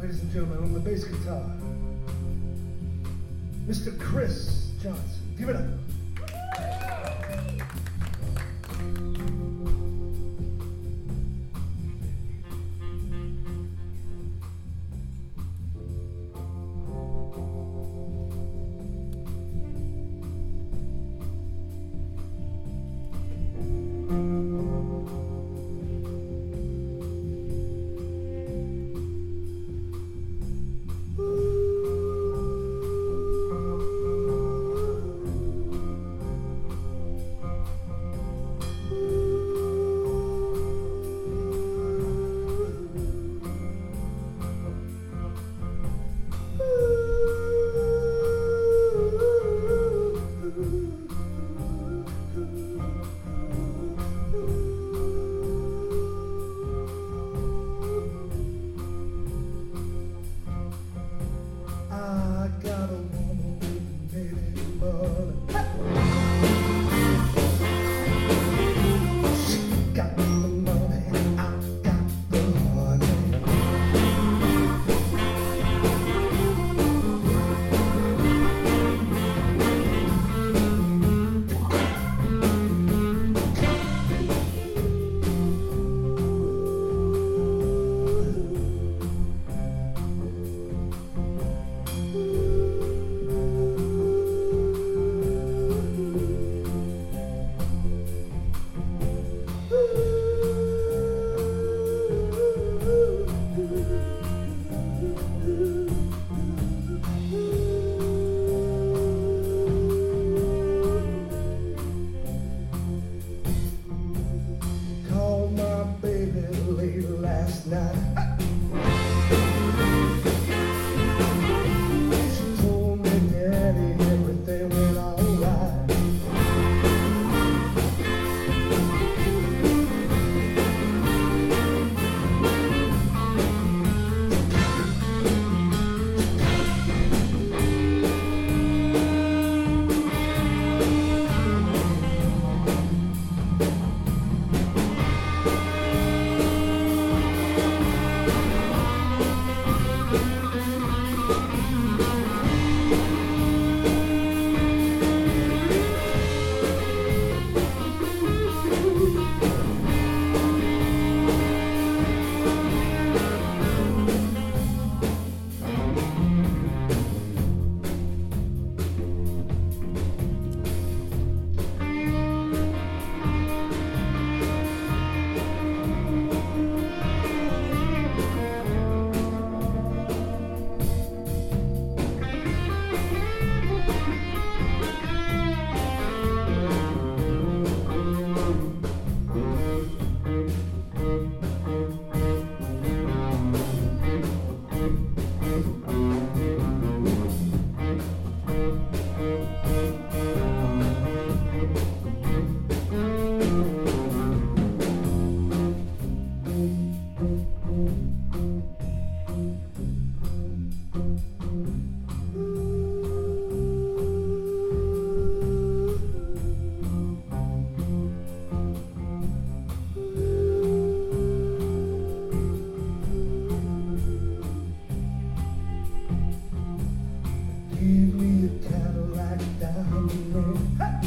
Ladies and gentlemen, on the bass guitar, Mr. Chris Johnson. Give it up. Give me a Cadillac down the.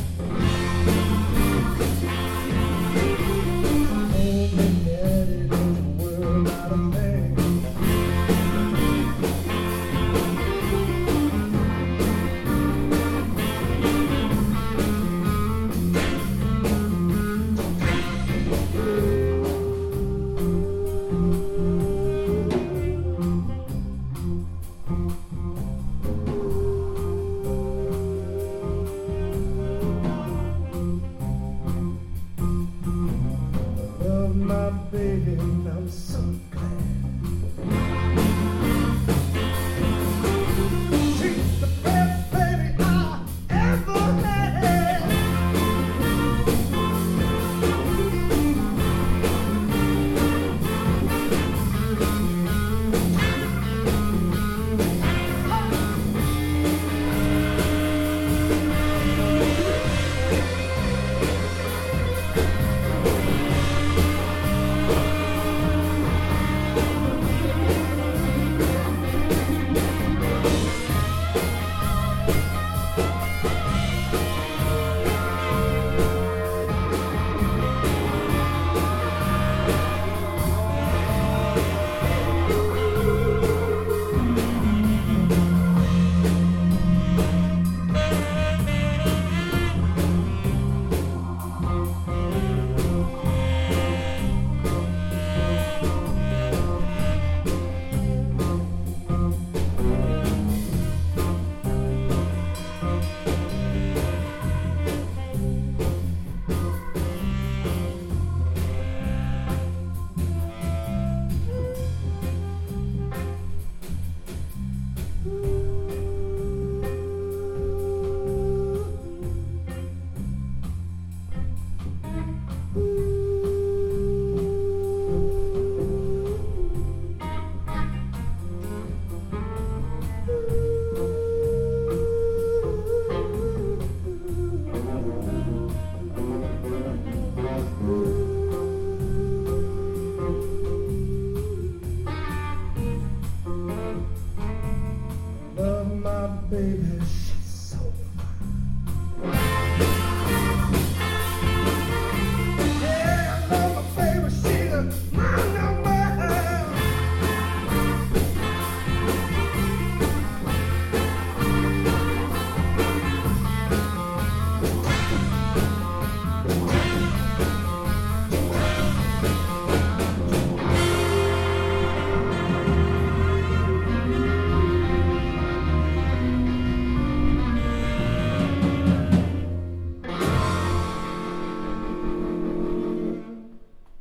Baby.